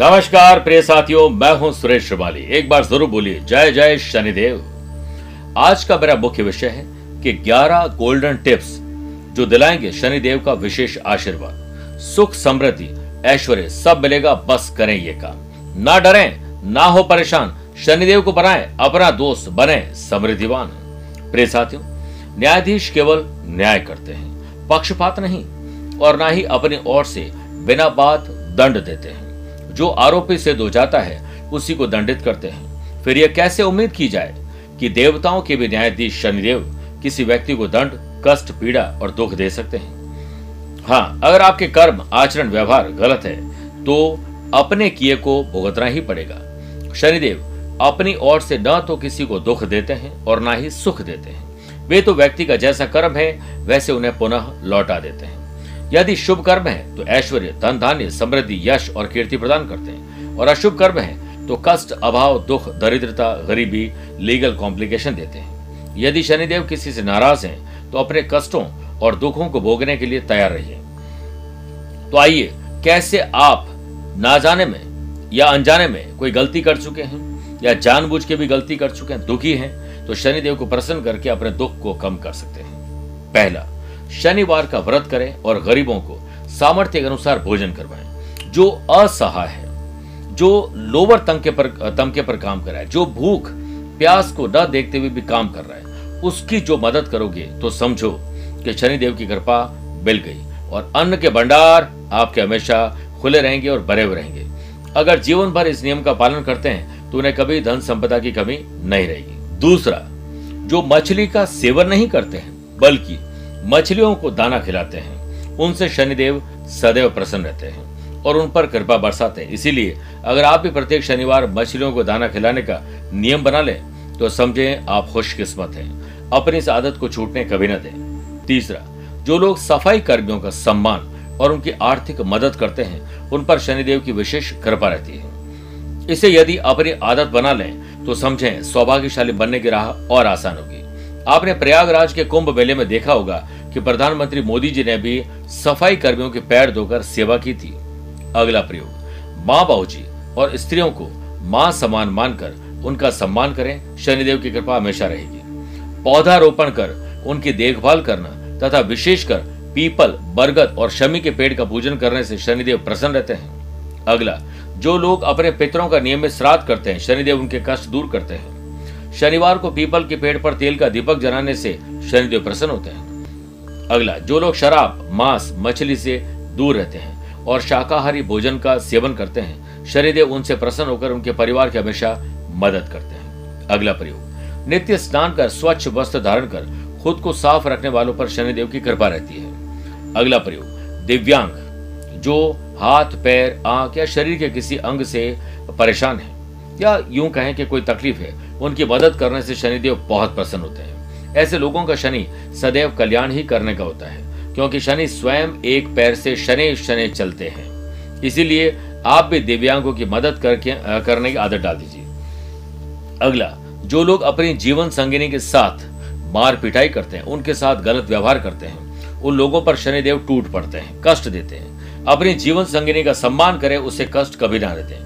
नमस्कार, प्रिय साथियों, मैं हूँ सुरेश श्रिवाली। एक बार ज़रूर बोलिए, जय जय शनिदेव। आज का मेरा मुख्य विषय है कि 11 गोल्डन टिप्स जो दिलाएँगे शनिदेव का विशेष आशीर्वाद। सुख, समृद्धि, ऐश्वर्य, सब मिलेगा, बस करें ये काम। ना डरें, ना हो परेशान, शनिदेव को बनाए, अपना दोस्त बने, समृद्धिवान। प्रिय साथियों, न्यायाधीश केवल न्याय करते हैं, पक्षपात नहीं, और ना ही अपनी ओर से बिना बात दंड देते हैं। जो आरोपी सिद्ध हो जाता है, उसी को दंडित करते हैं। फिर यह कैसे उम्मीद की जाए कि देवताओं के भी न्यायाधीश शनिदेव किसी व्यक्ति को दंड, कष्ट, पीड़ा और दुख दे सकते हैं? हाँ अगर आपके कर्म, आचरण, व्यवहार गलत है तो अपने किए को भुगतना ही पड़ेगा। शनिदेव, अपनी ओर से न तो किसी को दुख देते हैं और ना ही सुख देते हैं। वे तो व्यक्ति का जैसा कर्म है, वैसे उन्हें पुनः लौटा देते हैं। यदि शुभ कर्म है तो ऐश्वर्य, धन, धान्य, समृद्धि, यश और कीर्ति प्रदान करते हैं। और अशुभ कर्म है तो कष्ट, अभाव, दुख, दरिद्रता, गरीबी लीगल कॉम्प्लिकेशन देते हैं। यदि शनिदेव किसी से नाराज़ हैं तो अपने कष्टों और दुखों को भोगने के लिए तैयार रहिए। तो आइए, कैसे आप ना जाने में या अनजाने में कोई गलती कर चुके हैं, या जानबूझ के भी गलती कर चुके हैं, दुखी हैं तो शनिदेव को प्रसन्न करके अपने दुख को कम कर सकते हैं। पहला शनिवार का व्रत करें और गरीबों को सामर्थ्य के अनुसार भोजन करवाएँ। जो असहाय है, जो लोअर तमके पर तमके पर काम कर रहा है, जो भूख, प्यास को न देखते हुए भी काम कर रहा है, उसकी जो मदद करोगे तो समझो कि शनिदेव की कृपा मिल गई और अन्न के भंडार आपके हमेशा खुले रहेंगे और भरे हुए रहेंगे। अगर जीवन भर इस नियम का पालन करते हैं तो उन्हें कभी धन संपदा की कमी नहीं रहेगी। दूसरा, जो मछली का सेवन नहीं करते हैं, बल्कि मछलियों को दाना खिलाते हैं। उनसे शनिदेव सदैव प्रसन्न रहते हैं और उन पर कृपा बरसाते हैं। इसीलिए अगर आप भी प्रत्येक शनिवार मछलियों को दाना खिलाने का नियम बना लें तो समझें आप खुशकिस्मत हैं। अपनी इस आदत को छूटने कभी न दें। तीसरा, जो लोग सफ़ाई कर्मियों का सम्मान और उनकी आर्थिक मदद करते हैं, उन पर शनिदेव की विशेष कृपा रहती है। इसे यदि अपनी आदत बना लें तो समझें सौभाग्यशाली बनने की राह और आसान होगी। आपने प्रयागराज के कुंभ मेले में देखा होगा कि प्रधानमंत्री मोदी जी ने भी सफ़ाई कर्मियों के पैर धोकर सेवा की थी। अगला प्रयोग, माँ बाबू जी और स्त्रियों को माँ समान मानकर उनका सम्मान करें, शनिदेव की कृपा हमेशा रहेगी। पौधा रोपण कर उनकी देखभाल करना तथा विशेषकर पीपल, बरगद और शमी के पेड़ का पूजन करने से शनिदेव प्रसन्न रहते हैं। अगला, जो लोग अपने पितरों का नियमित श्राद्ध करते हैं, शनिदेव उनके कष्ट दूर करते हैं। शनिवार को पीपल के पेड़ पर तेल का दीपक जलाने से शनिदेव प्रसन्न होते हैं। अगला, जो लोग शराब, मांस, मछली से दूर रहते हैं और शाकाहारी भोजन का सेवन करते हैं, शनिदेव उनसे प्रसन्न होकर उनके परिवार की हमेशा मदद करते हैं। अगला प्रयोग, नित्य स्नान कर स्वच्छ वस्त्र धारण कर खुद को साफ़ रखने वालों पर शनिदेव की कृपा रहती है। अगला प्रयोग, दिव्यांग, जो हाथ, पैर, आँख या शरीर के किसी अंग से परेशान है, या यूँ कहें कि कोई तकलीफ़ है उनकी मदद करने से शनिदेव बहुत प्रसन्न होते हैं। ऐसे लोगों का शनि सदैव कल्याण ही करने का होता है, क्योंकि शनि स्वयं एक पैर से शनि शनि चलते हैं। इसीलिए आप भी दिव्यांगों की मदद करके करने की आदत डाल दीजिए। अगला, जो लोग अपनी जीवन संगिनी के साथ मार पिटाई करते हैं, उनके साथ गलत व्यवहार करते हैं, उन लोगों पर शनिदेव टूट पड़ते हैं, कष्ट देते हैं। अपनी जीवन संगिनी का सम्मान करें उससे कष्ट कभी ना देते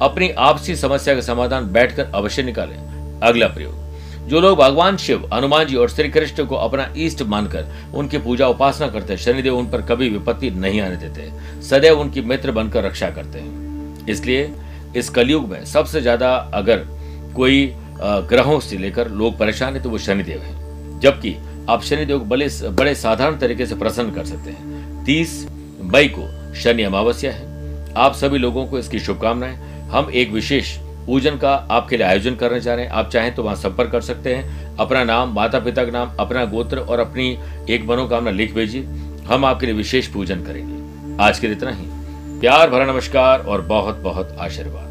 अपनी आपसी समस्या का समाधान बैठकर अवश्य निकालें। अगला प्रयोग। जो लोग भगवान शिव, हनुमान जी और श्री कृष्ण को अपना ईष्ट मानकर उनकी पूजा उपासना करते हैं, शनिदेव उन पर कभी विपत्ति नहीं आने देते सदैव उनकी मित्र बनकर रक्षा करते हैं। इसलिए इस कलयुग में सबसे ज़्यादा अगर कोई ग्रहों से लेकर लोग परेशान है तो वो शनिदेव है। जबकि आप शनिदेव को बड़े बड़े साधारण तरीके से प्रसन्न कर सकते हैं। तीस मई को शनि अमावस्या है। आप सभी लोगों को इसकी शुभकामनाएँ। हम एक विशेष पूजन का आपके लिए आयोजन करने जा रहे हैं। आप चाहें तो वहाँ संपर्क कर सकते हैं। अपना नाम माता पिता का नाम, अपना गोत्र और अपनी एक मनोकामना लिख भेजिए। हम आपके लिए विशेष पूजन करेंगे। आज के लिए इतना ही। प्यार भरा नमस्कार और बहुत बहुत आशीर्वाद।